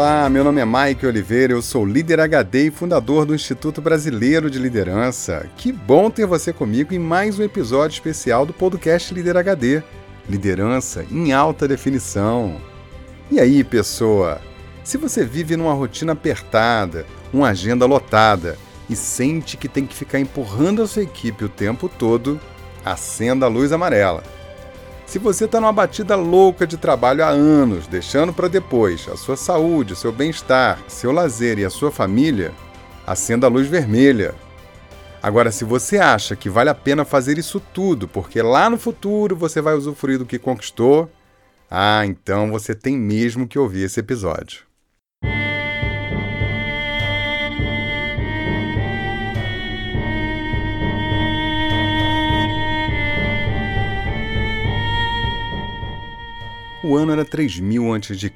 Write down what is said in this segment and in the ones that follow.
Olá, meu nome é Mike Oliveira, eu sou líder HD e fundador do Instituto Brasileiro de Liderança. Que bom ter você comigo em mais um episódio especial do podcast Líder HD Liderança em alta definição. E aí, pessoa? Se você vive numa rotina apertada, uma agenda lotada e sente que tem que ficar empurrando a sua equipe o tempo todo, acenda a luz amarela se você está numa batida louca de trabalho há anos, deixando para depois a sua saúde, seu bem-estar, seu lazer e a sua família, acenda a luz vermelha. Agora, se você acha que vale a pena fazer isso tudo, porque lá no futuro você vai usufruir do que conquistou, ah, então você tem mesmo que ouvir esse episódio. O ano era 3000 a.C.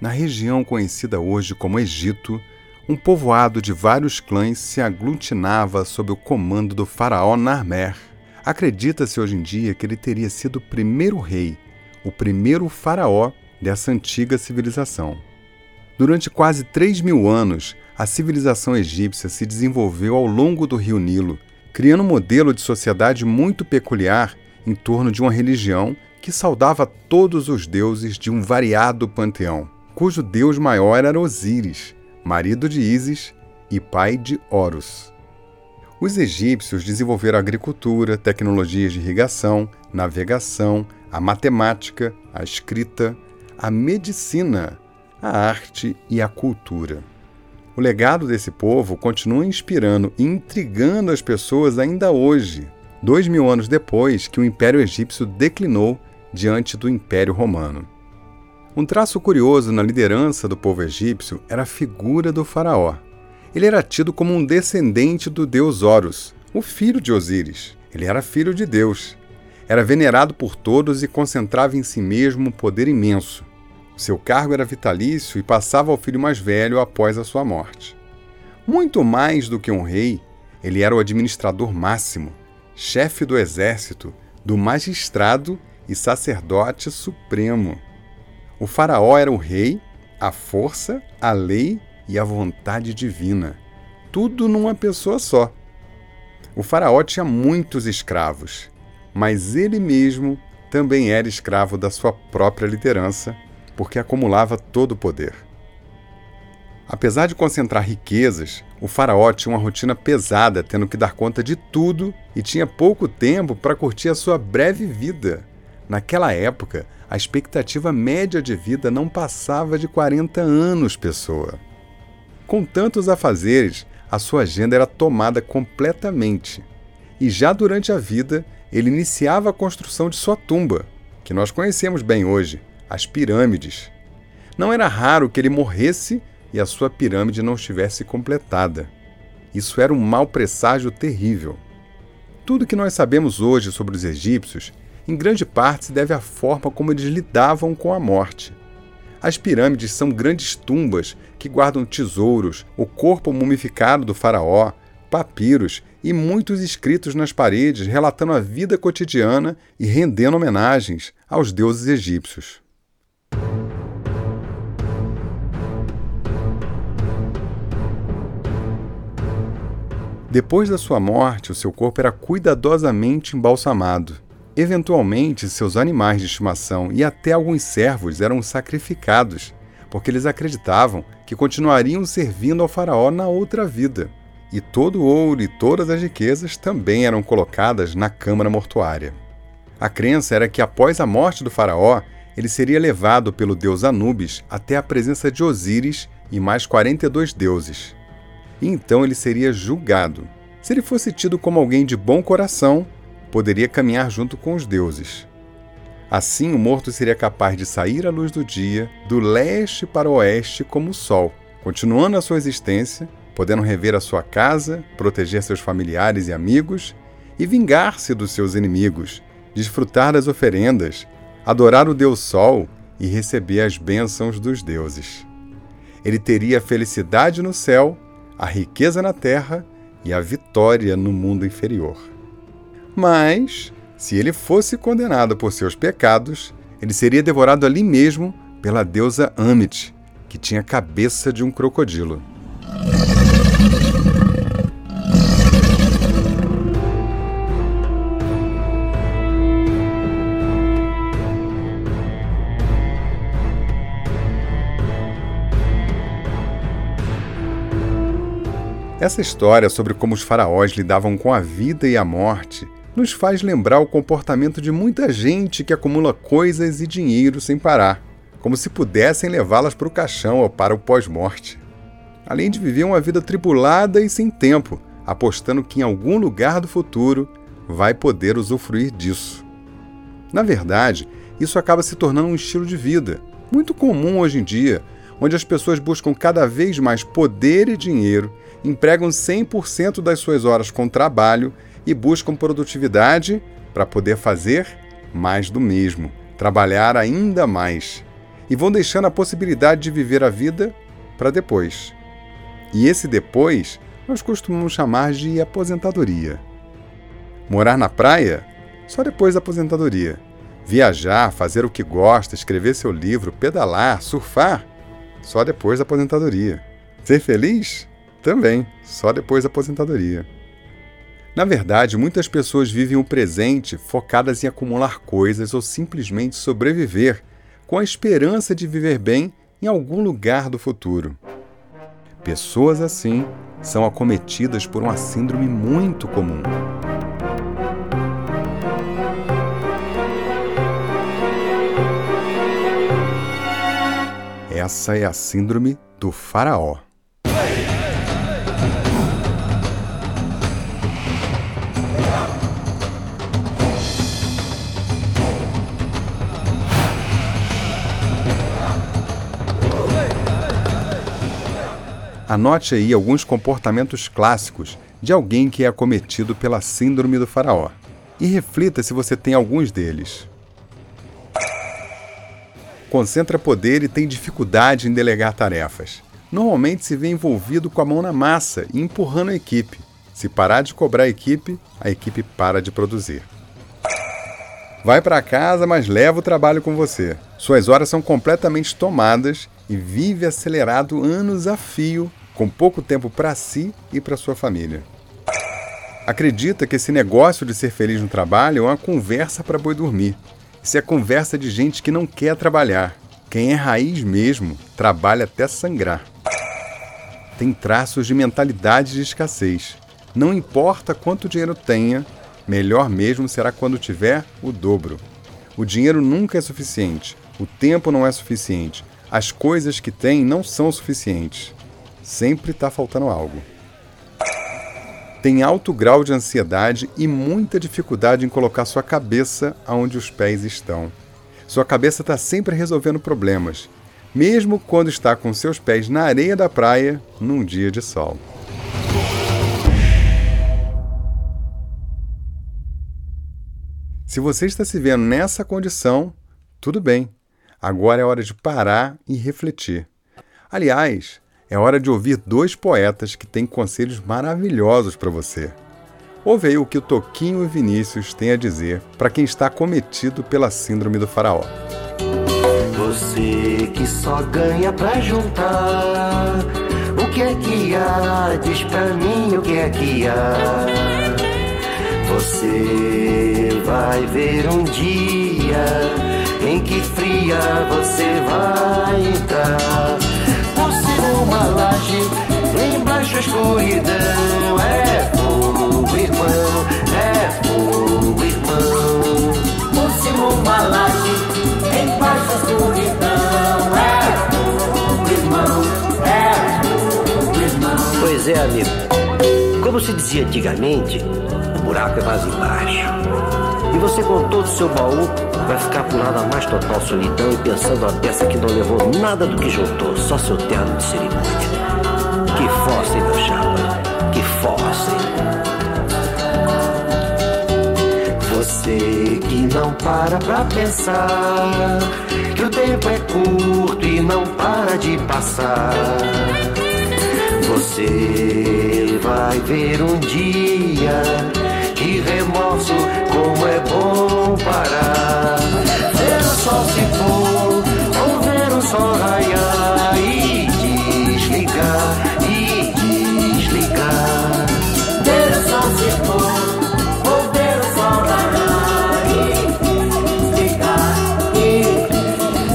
Na região conhecida hoje como Egito, um povoado de vários clãs se aglutinava sob o comando do faraó Narmer. Acredita-se hoje em dia que ele teria sido o primeiro rei, o primeiro faraó dessa antiga civilização. Durante quase 3 mil anos, a civilização egípcia se desenvolveu ao longo do rio Nilo, criando um modelo de sociedade muito peculiar em torno de uma religião que saudava todos os deuses de um variado panteão, cujo deus maior era Osíris, marido de Ísis e pai de Horus. Os egípcios desenvolveram a agricultura, tecnologias de irrigação, navegação, a matemática, a escrita, a medicina, a arte e a cultura. O legado desse povo continua inspirando e intrigando as pessoas ainda hoje, dois mil anos depois que o Império Egípcio declinou diante do Império Romano. Um traço curioso na liderança do povo egípcio era a figura do faraó. Ele era tido como um descendente do deus Horus, o filho de Osíris. Ele era filho de Deus. Era venerado por todos e concentrava em si mesmo um poder imenso. Seu cargo era vitalício e passava ao filho mais velho após a sua morte. Muito mais do que um rei, ele era o administrador máximo, chefe do exército, do magistrado e sacerdote supremo. O Faraó era o rei, a força, a lei e a vontade divina. Tudo numa pessoa só. O Faraó tinha muitos escravos, mas ele mesmo também era escravo da sua própria liderança, porque acumulava todo o poder. Apesar de concentrar riquezas, o faraó tinha uma rotina pesada, tendo que dar conta de tudo e tinha pouco tempo para curtir a sua breve vida. Naquela época, a expectativa média de vida não passava de 40 anos, pessoa. Com tantos afazeres, a sua agenda era tomada completamente. E já durante a vida, ele iniciava a construção de sua tumba, que nós conhecemos bem hoje, as pirâmides. Não era raro que ele morresse e a sua pirâmide não estivesse completada. Isso era um mau presságio terrível. Tudo que nós sabemos hoje sobre os egípcios em grande parte se deve à forma como eles lidavam com a morte. As pirâmides são grandes tumbas que guardam tesouros, o corpo mumificado do faraó, papiros e muitos escritos nas paredes relatando a vida cotidiana e rendendo homenagens aos deuses egípcios. Depois da sua morte, o seu corpo era cuidadosamente embalsamado. Eventualmente, seus animais de estimação e até alguns servos eram sacrificados, porque eles acreditavam que continuariam servindo ao Faraó na outra vida. E todo o ouro e todas as riquezas também eram colocadas na câmara mortuária. A crença era que após a morte do Faraó, ele seria levado pelo deus Anubis até a presença de Osíris e mais 42 deuses. E então ele seria julgado. Se ele fosse tido como alguém de bom coração, poderia caminhar junto com os deuses. Assim, o morto seria capaz de sair à luz do dia, do leste para o oeste, como o sol, continuando a sua existência, podendo rever a sua casa, proteger seus familiares e amigos e vingar-se dos seus inimigos, desfrutar das oferendas, adorar o Deus Sol e receber as bênçãos dos deuses. Ele teria a felicidade no céu, a riqueza na terra e a vitória no mundo inferior. Mas, se ele fosse condenado por seus pecados, ele seria devorado ali mesmo pela deusa Amit, que tinha a cabeça de um crocodilo. Essa história sobre como os faraós lidavam com a vida e a morte nos faz lembrar o comportamento de muita gente que acumula coisas e dinheiro sem parar, como se pudessem levá-las para o caixão ou para o pós-morte. Além de viver uma vida tribulada e sem tempo, apostando que em algum lugar do futuro vai poder usufruir disso. Na verdade, isso acaba se tornando um estilo de vida, muito comum hoje em dia, onde as pessoas buscam cada vez mais poder e dinheiro empregam 100% das suas horas com trabalho e buscam produtividade para poder fazer mais do mesmo, trabalhar ainda mais. E vão deixando a possibilidade de viver a vida para depois. E esse depois nós costumamos chamar de aposentadoria. Morar na praia? Só depois da aposentadoria. Viajar, fazer o que gosta, escrever seu livro, pedalar, surfar? Só depois da aposentadoria. Ser feliz? Também, só depois da aposentadoria. Na verdade, muitas pessoas vivem o presente focadas em acumular coisas ou simplesmente sobreviver, com a esperança de viver bem em algum lugar do futuro. Pessoas assim são acometidas por uma síndrome muito comum. Essa é a síndrome do Faraó. Anote aí alguns comportamentos clássicos de alguém que é acometido pela Síndrome do Faraó e reflita se você tem alguns deles. Concentra poder e tem dificuldade em delegar tarefas. Normalmente se vê envolvido com a mão na massa e empurrando a equipe. Se parar de cobrar a equipe, a equipe para de produzir. Vai para casa, mas leva o trabalho com você. Suas horas são completamente tomadas e vive acelerado anos a fio com pouco tempo para si e para sua família. Acredita que esse negócio de ser feliz no trabalho é uma conversa para boi dormir. Isso é conversa de gente que não quer trabalhar. Quem é raiz mesmo trabalha até sangrar. Tem traços de mentalidade de escassez. Não importa quanto dinheiro tenha, melhor mesmo será quando tiver o dobro. O dinheiro nunca é suficiente, o tempo não é suficiente, as coisas que tem não são suficientes. Sempre está faltando algo. Tem alto grau de ansiedade e muita dificuldade em colocar sua cabeça aonde os pés estão. Sua cabeça está sempre resolvendo problemas, mesmo quando está com seus pés na areia da praia num dia de sol. Se você está se vendo nessa condição, tudo bem. Agora é hora de parar e refletir. Aliás, é hora de ouvir dois poetas que têm conselhos maravilhosos para você. Ouve aí o que o Toquinho e Vinícius têm a dizer para quem está cometido pela síndrome do faraó. Você que só ganha pra juntar, o que é que há? Diz pra mim o que é que há. Você vai ver um dia em que fria você vai entrar uma laje, embaixo a escuridão. É fogo, irmão, é fogo, irmão. Por cima uma laje, embaixo a escuridão. É fogo, irmão, é fogo, irmão. Pois é, amigo. Como se dizia antigamente, o buraco é mais embaixo. E você com todo o seu baú vai ficar por lá na mais total solidão e pensando a peça que não levou nada do que juntou, só seu terno de cerimônia. Que fossa, hein, meu chapa? Que fossa, Você que não para pra pensar que o tempo é curto e não para de passar. Você vai ver um dia que remorso, como é bom parar. Ver o sol se for, ou ver o sol raiar e desligar, e desligar. Ver o sol se for, ou ver o sol raiar e desligar, e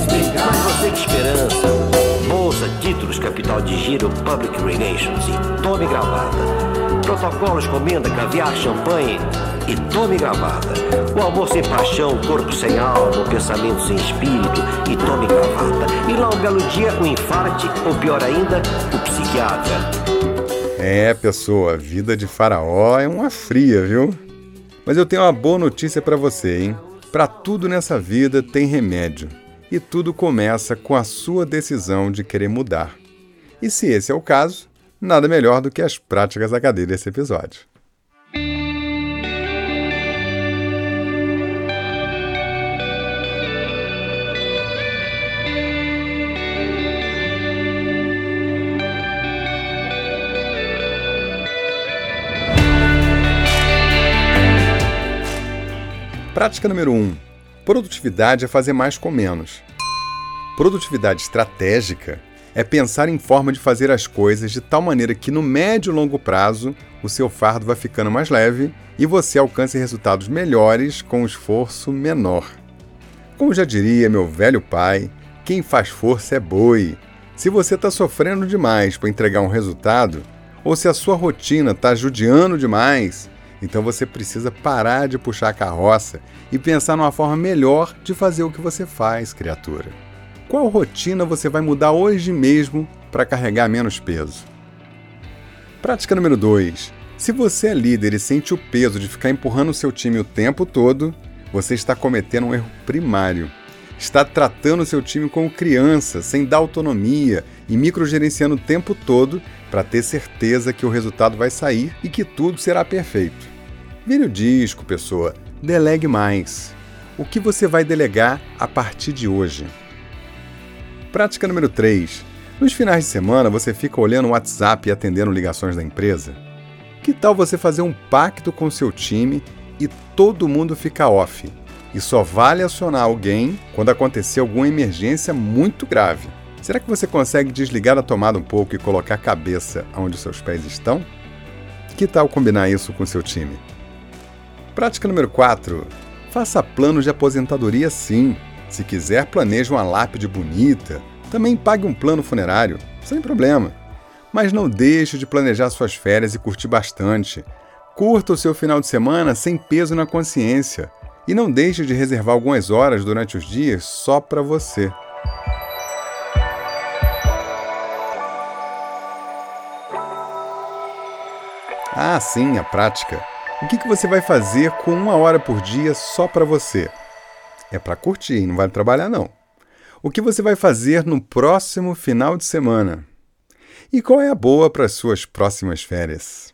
desligar. Mas você que esperança, bolsa, títulos, capital de giro, public relations e tome gravada. Protocolos comenda caviar, champanhe e tome gravata. O amor sem paixão, corpo sem alma, o pensamento sem espírito e tome gravata. E lá um belo dia um infarte, ou pior ainda, o psiquiatra. É, pessoa, a vida de faraó é uma fria, viu? Mas eu tenho uma boa notícia para você, hein? Para tudo nessa vida tem remédio. E tudo começa com a sua decisão de querer mudar. E se esse é o caso, nada melhor do que as práticas HD desse episódio. Prática número 1. Um, produtividade é fazer mais com menos. Produtividade estratégica é pensar em forma de fazer as coisas de tal maneira que no médio e longo prazo o seu fardo vai ficando mais leve e você alcance resultados melhores com um esforço menor. Como já diria meu velho pai, quem faz força é boi. Se você está sofrendo demais para entregar um resultado, ou se a sua rotina está judiando demais, então você precisa parar de puxar a carroça e pensar numa forma melhor de fazer o que você faz, criatura. Qual rotina você vai mudar hoje mesmo para carregar menos peso? Prática número 2. Se você é líder e sente o peso de ficar empurrando seu time o tempo todo, você está cometendo um erro primário. Está tratando seu time como criança, sem dar autonomia e microgerenciando o tempo todo para ter certeza que o resultado vai sair e que tudo será perfeito. Vire o disco, pessoa. Delegue mais. O que você vai delegar a partir de hoje? Prática número 3. Nos finais de semana você fica olhando o WhatsApp e atendendo ligações da empresa? Que tal você fazer um pacto com seu time e todo mundo fica off? E só vale acionar alguém quando acontecer alguma emergência muito grave. Será que você consegue desligar a tomada um pouco e colocar a cabeça onde seus pés estão? Que tal combinar isso com seu time? Prática número 4. Faça planos de aposentadoria sim. Se quiser, planeje uma lápide bonita. Também pague um plano funerário, sem problema. Mas não deixe de planejar suas férias e curtir bastante. Curta o seu final de semana sem peso na consciência. E não deixe de reservar algumas horas durante os dias só para você. Ah, sim, a prática. O que, que você vai fazer com uma hora por dia só para você? É para curtir, não vai trabalhar não. O que você vai fazer no próximo final de semana? E qual é a boa para as suas próximas férias?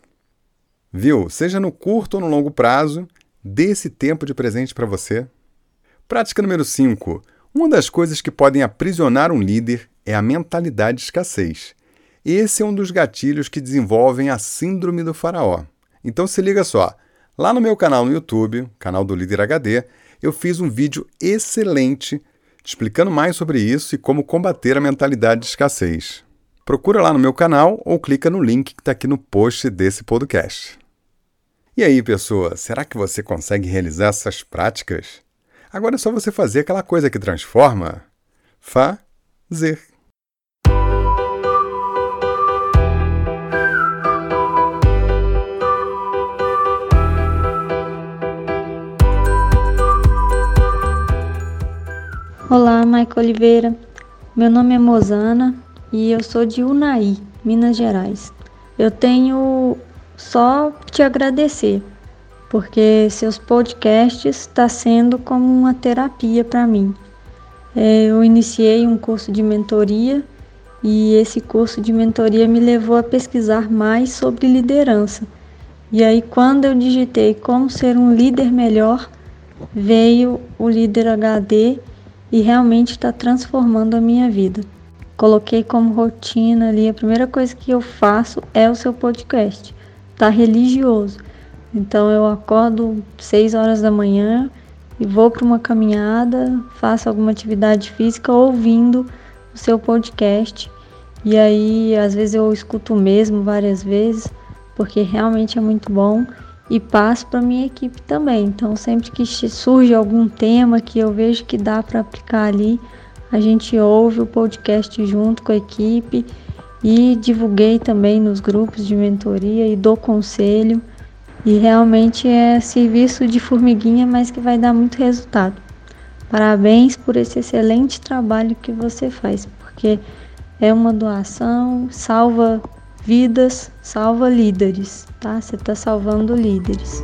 Viu? Seja no curto ou no longo prazo, dê esse tempo de presente para você. Prática número 5. Uma das coisas que podem aprisionar um líder é a mentalidade de escassez. Esse é um dos gatilhos que desenvolvem a síndrome do faraó. Então se liga só. Lá no meu canal no YouTube, canal do Líder HD, eu fiz um vídeo excelente explicando mais sobre isso e como combater a mentalidade de escassez. Procura lá no meu canal ou clica no link que está aqui no post desse podcast. E aí, pessoa, será que você consegue realizar essas práticas? Agora é só você fazer aquela coisa que transforma. Fazer. Olá, Maica Oliveira. Meu nome é Mozana e eu sou de Unai, Minas Gerais. Eu tenho só te agradecer, porque seus podcasts está sendo como uma terapia para mim. É, eu iniciei um curso de mentoria e esse curso de mentoria me levou a pesquisar mais sobre liderança. E aí, quando eu digitei como ser um líder melhor, veio o Líder HD e realmente está transformando a minha vida. Coloquei como rotina ali, a primeira coisa que eu faço é o seu podcast. Tá religioso. Então eu acordo 6 horas da manhã e vou para uma caminhada, faço alguma atividade física ouvindo o seu podcast. E aí, às vezes eu escuto mesmo várias vezes, porque realmente é muito bom e passo para minha equipe também. Então, sempre que surge algum tema que eu vejo que dá para aplicar ali, a gente ouve o podcast junto com a equipe e divulguei também nos grupos de mentoria e dou conselho. E realmente é serviço de formiguinha, mas que vai dar muito resultado. Parabéns por esse excelente trabalho que você faz, porque é uma doação, salva vidas, salva líderes, tá? Você está salvando líderes.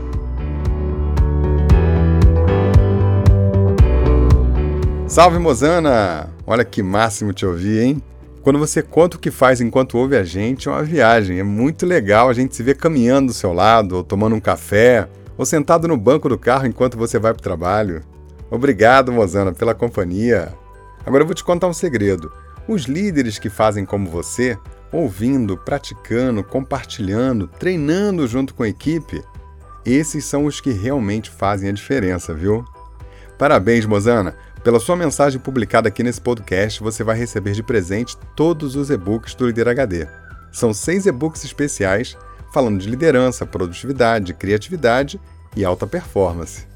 Salve Mozana! Olha que máximo te ouvir, hein? Quando você conta o que faz enquanto ouve a gente, é uma viagem. É muito legal a gente se ver caminhando do seu lado, ou tomando um café, ou sentado no banco do carro enquanto você vai para o trabalho. Obrigado, Mozana, pela companhia. Agora eu vou te contar um segredo. Os líderes que fazem como você, ouvindo, praticando, compartilhando, treinando junto com a equipe, esses são os que realmente fazem a diferença, viu? Parabéns, Mozana! Pela sua mensagem publicada aqui nesse podcast, você vai receber de presente todos os e-books do Líder HD. São seis e-books especiais falando de liderança, produtividade, criatividade e alta performance.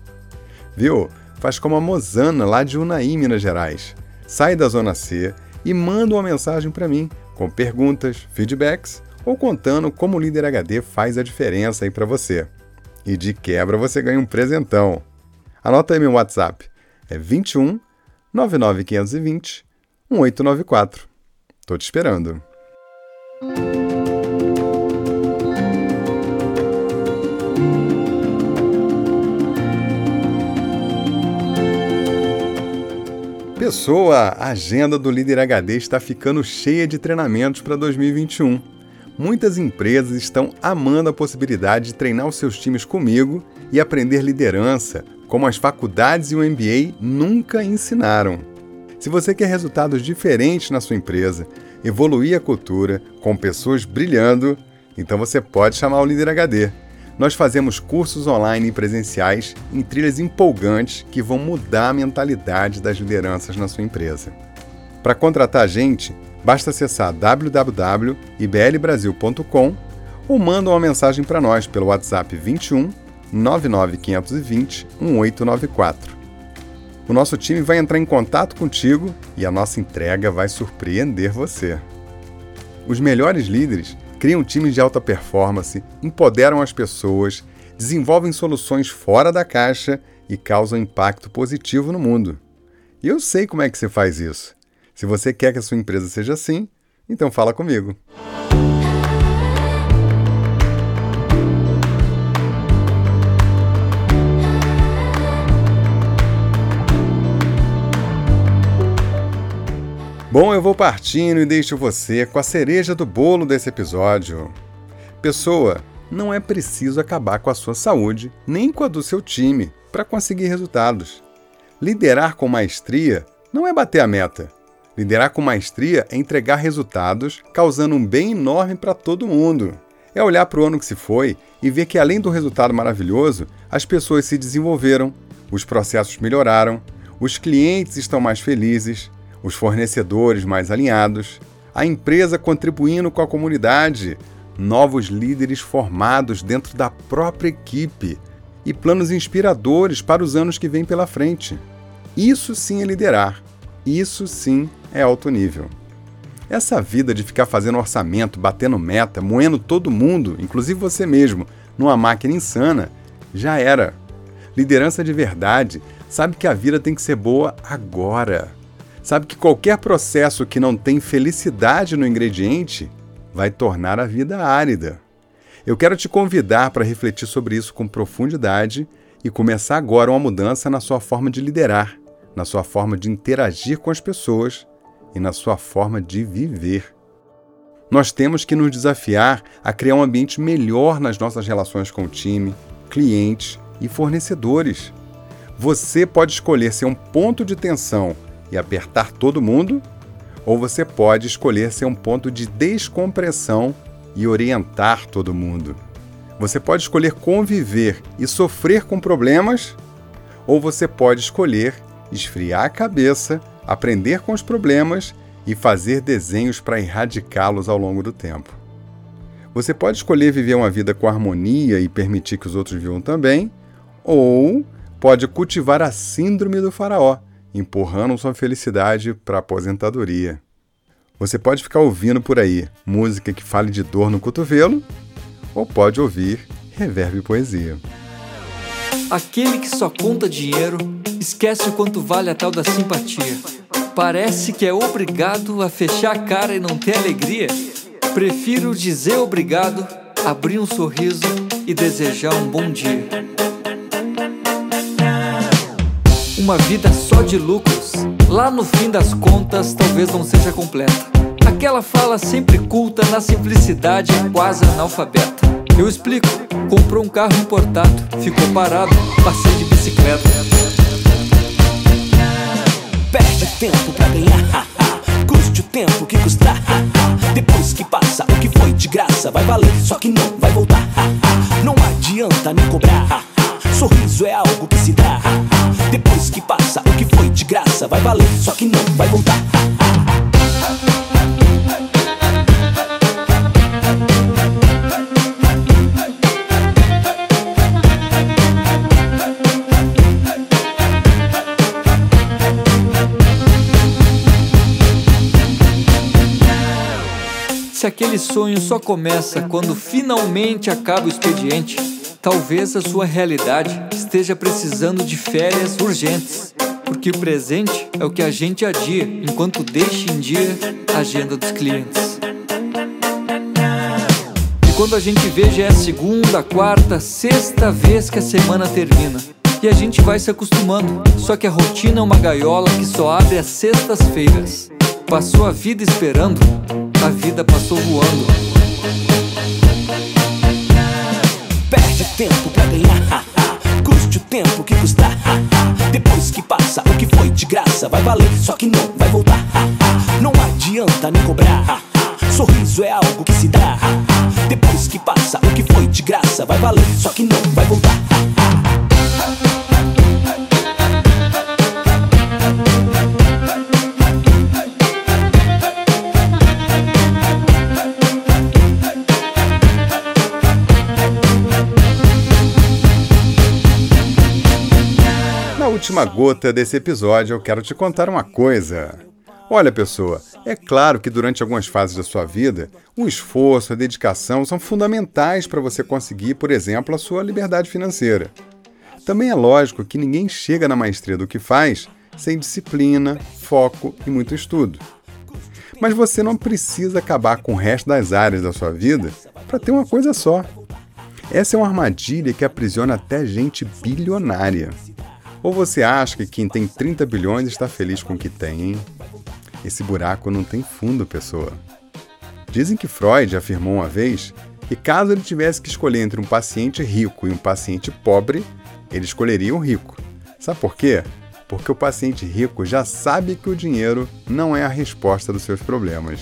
Viu? Faz como a Mozana lá de Unai, Minas Gerais. Sai da Zona C e manda uma mensagem para mim com perguntas, feedbacks ou contando como o Líder HD faz a diferença aí para você. E de quebra você ganha um presentão. Anota aí meu WhatsApp é 21 99520 1894. Tô te esperando. Pessoa, a agenda do Líder HD está ficando cheia de treinamentos para 2021. Muitas empresas estão amando a possibilidade de treinar os seus times comigo e aprender liderança, como as faculdades e o MBA nunca ensinaram. Se você quer resultados diferentes na sua empresa, evoluir a cultura com pessoas brilhando, então você pode chamar o Líder HD. Nós fazemos cursos online e presenciais em trilhas empolgantes que vão mudar a mentalidade das lideranças na sua empresa. Para contratar a gente, basta acessar www.iblbrasil.com ou manda uma mensagem para nós pelo WhatsApp 21 99520 1894. O nosso time vai entrar em contato contigo e a nossa entrega vai surpreender você. Os melhores líderes criam times de alta performance, empoderam as pessoas, desenvolvem soluções fora da caixa e causam impacto positivo no mundo. E eu sei como é que você faz isso. Se você quer que a sua empresa seja assim, então fala comigo. Bom, eu vou partindo e deixo você com a cereja do bolo desse episódio. Pessoa, não é preciso acabar com a sua saúde, nem com a do seu time, para conseguir resultados. Liderar com maestria não é bater a meta. Liderar com maestria é entregar resultados, causando um bem enorme para todo mundo. É olhar para o ano que se foi e ver que, além do resultado maravilhoso, as pessoas se desenvolveram, os processos melhoraram, os clientes estão mais felizes, os fornecedores mais alinhados, a empresa contribuindo com a comunidade, novos líderes formados dentro da própria equipe e planos inspiradores para os anos que vêm pela frente. Isso sim é liderar. Isso sim é alto nível. Essa vida de ficar fazendo orçamento, batendo meta, moendo todo mundo, inclusive você mesmo, numa máquina insana, já era. Liderança de verdade sabe que a vida tem que ser boa agora sabe que qualquer processo que não tem felicidade no ingrediente vai tornar a vida árida. Eu quero te convidar para refletir sobre isso com profundidade e começar agora uma mudança na sua forma de liderar, na sua forma de interagir com as pessoas e na sua forma de viver. Nós temos que nos desafiar a criar um ambiente melhor nas nossas relações com o time, clientes e fornecedores. Você pode escolher ser um ponto de tensão e apertar todo mundo, ou você pode escolher ser um ponto de descompressão e orientar todo mundo. Você pode escolher conviver e sofrer com problemas, ou você pode escolher esfriar a cabeça, aprender com os problemas e fazer desenhos para erradicá-los ao longo do tempo. Você pode escolher viver uma vida com harmonia e permitir que os outros vivam também, ou pode cultivar a síndrome do faraó, empurrando sua felicidade para a aposentadoria. Você pode ficar ouvindo por aí música que fale de dor no cotovelo, ou pode ouvir reverb poesia. Aquele que só conta dinheiro esquece o quanto vale a tal da simpatia. Parece que é obrigado a fechar a cara e não ter alegria. Prefiro dizer obrigado, abrir um sorriso e desejar um bom dia. Uma vida só de lucros, lá no fim das contas, talvez não seja completa. Aquela fala sempre culta, na simplicidade, quase analfabeta. Eu explico, comprou um carro importado, ficou parado, passei de bicicleta. Perde tempo pra ganhar, custe o tempo que custar. Depois que passa, o que foi de graça vai valer, só que não vai voltar. Não adianta nem cobrar. Sorriso é algo que se dá. Depois que passa, o que foi de graça vai valer, só que não vai voltar. Se aquele sonho só começa quando finalmente acaba o expediente, talvez a sua realidade esteja precisando de férias urgentes. Porque o presente é o que a gente adia enquanto deixa em dia a agenda dos clientes. E quando a gente vê já é a segunda, quarta, sexta vez que a semana termina. E a gente vai se acostumando. Só que a rotina é uma gaiola que só abre às sextas-feiras. Passou a vida esperando, a vida passou voando. Perde tempo pra ganhar, custe o tempo que custar. Depois que passa, o que foi de graça vai valer, só que não vai voltar. Não adianta nem cobrar. Sorriso é algo que se dá. Depois que passa, o que foi de graça vai valer, só que não vai voltar. Última gota desse episódio, eu quero te contar uma coisa. Olha, pessoa, é claro que durante algumas fases da sua vida, o esforço, a dedicação são fundamentais para você conseguir, por exemplo, a sua liberdade financeira. Também é lógico que ninguém chega na maestria do que faz sem disciplina, foco e muito estudo. Mas você não precisa acabar com o resto das áreas da sua vida para ter uma coisa só. Essa é uma armadilha que aprisiona até gente bilionária. Ou você acha que quem tem 30 bilhões está feliz com o que tem, hein? Esse buraco não tem fundo, pessoa. Dizem que Freud afirmou uma vez que caso ele tivesse que escolher entre um paciente rico e um paciente pobre, ele escolheria o rico. Sabe por quê? Porque o paciente rico já sabe que o dinheiro não é a resposta dos seus problemas.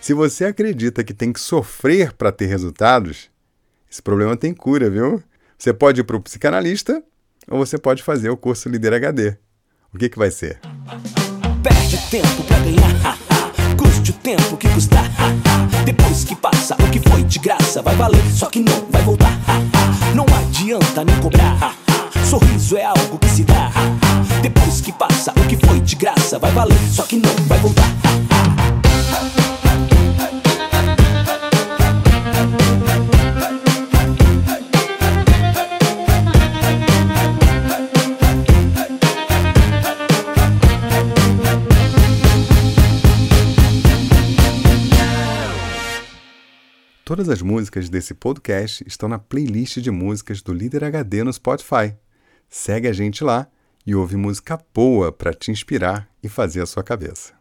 Se você acredita que tem que sofrer para ter resultados, esse problema tem cura, viu? Você pode ir para o psicanalista ou você pode fazer o curso Líder HD. O que, que vai ser? Perde tempo pra ganhar, custe o tempo que custar. Depois que passa, o que foi de graça vai valer, só que não vai voltar. Não adianta nem cobrar. Sorriso é algo que se dá. Depois que passa, o que foi de graça vai valer, só que não vai voltar. Todas as músicas desse podcast estão na playlist de músicas do Líder HD no Spotify. Segue a gente lá e ouve música boa para te inspirar e fazer a sua cabeça.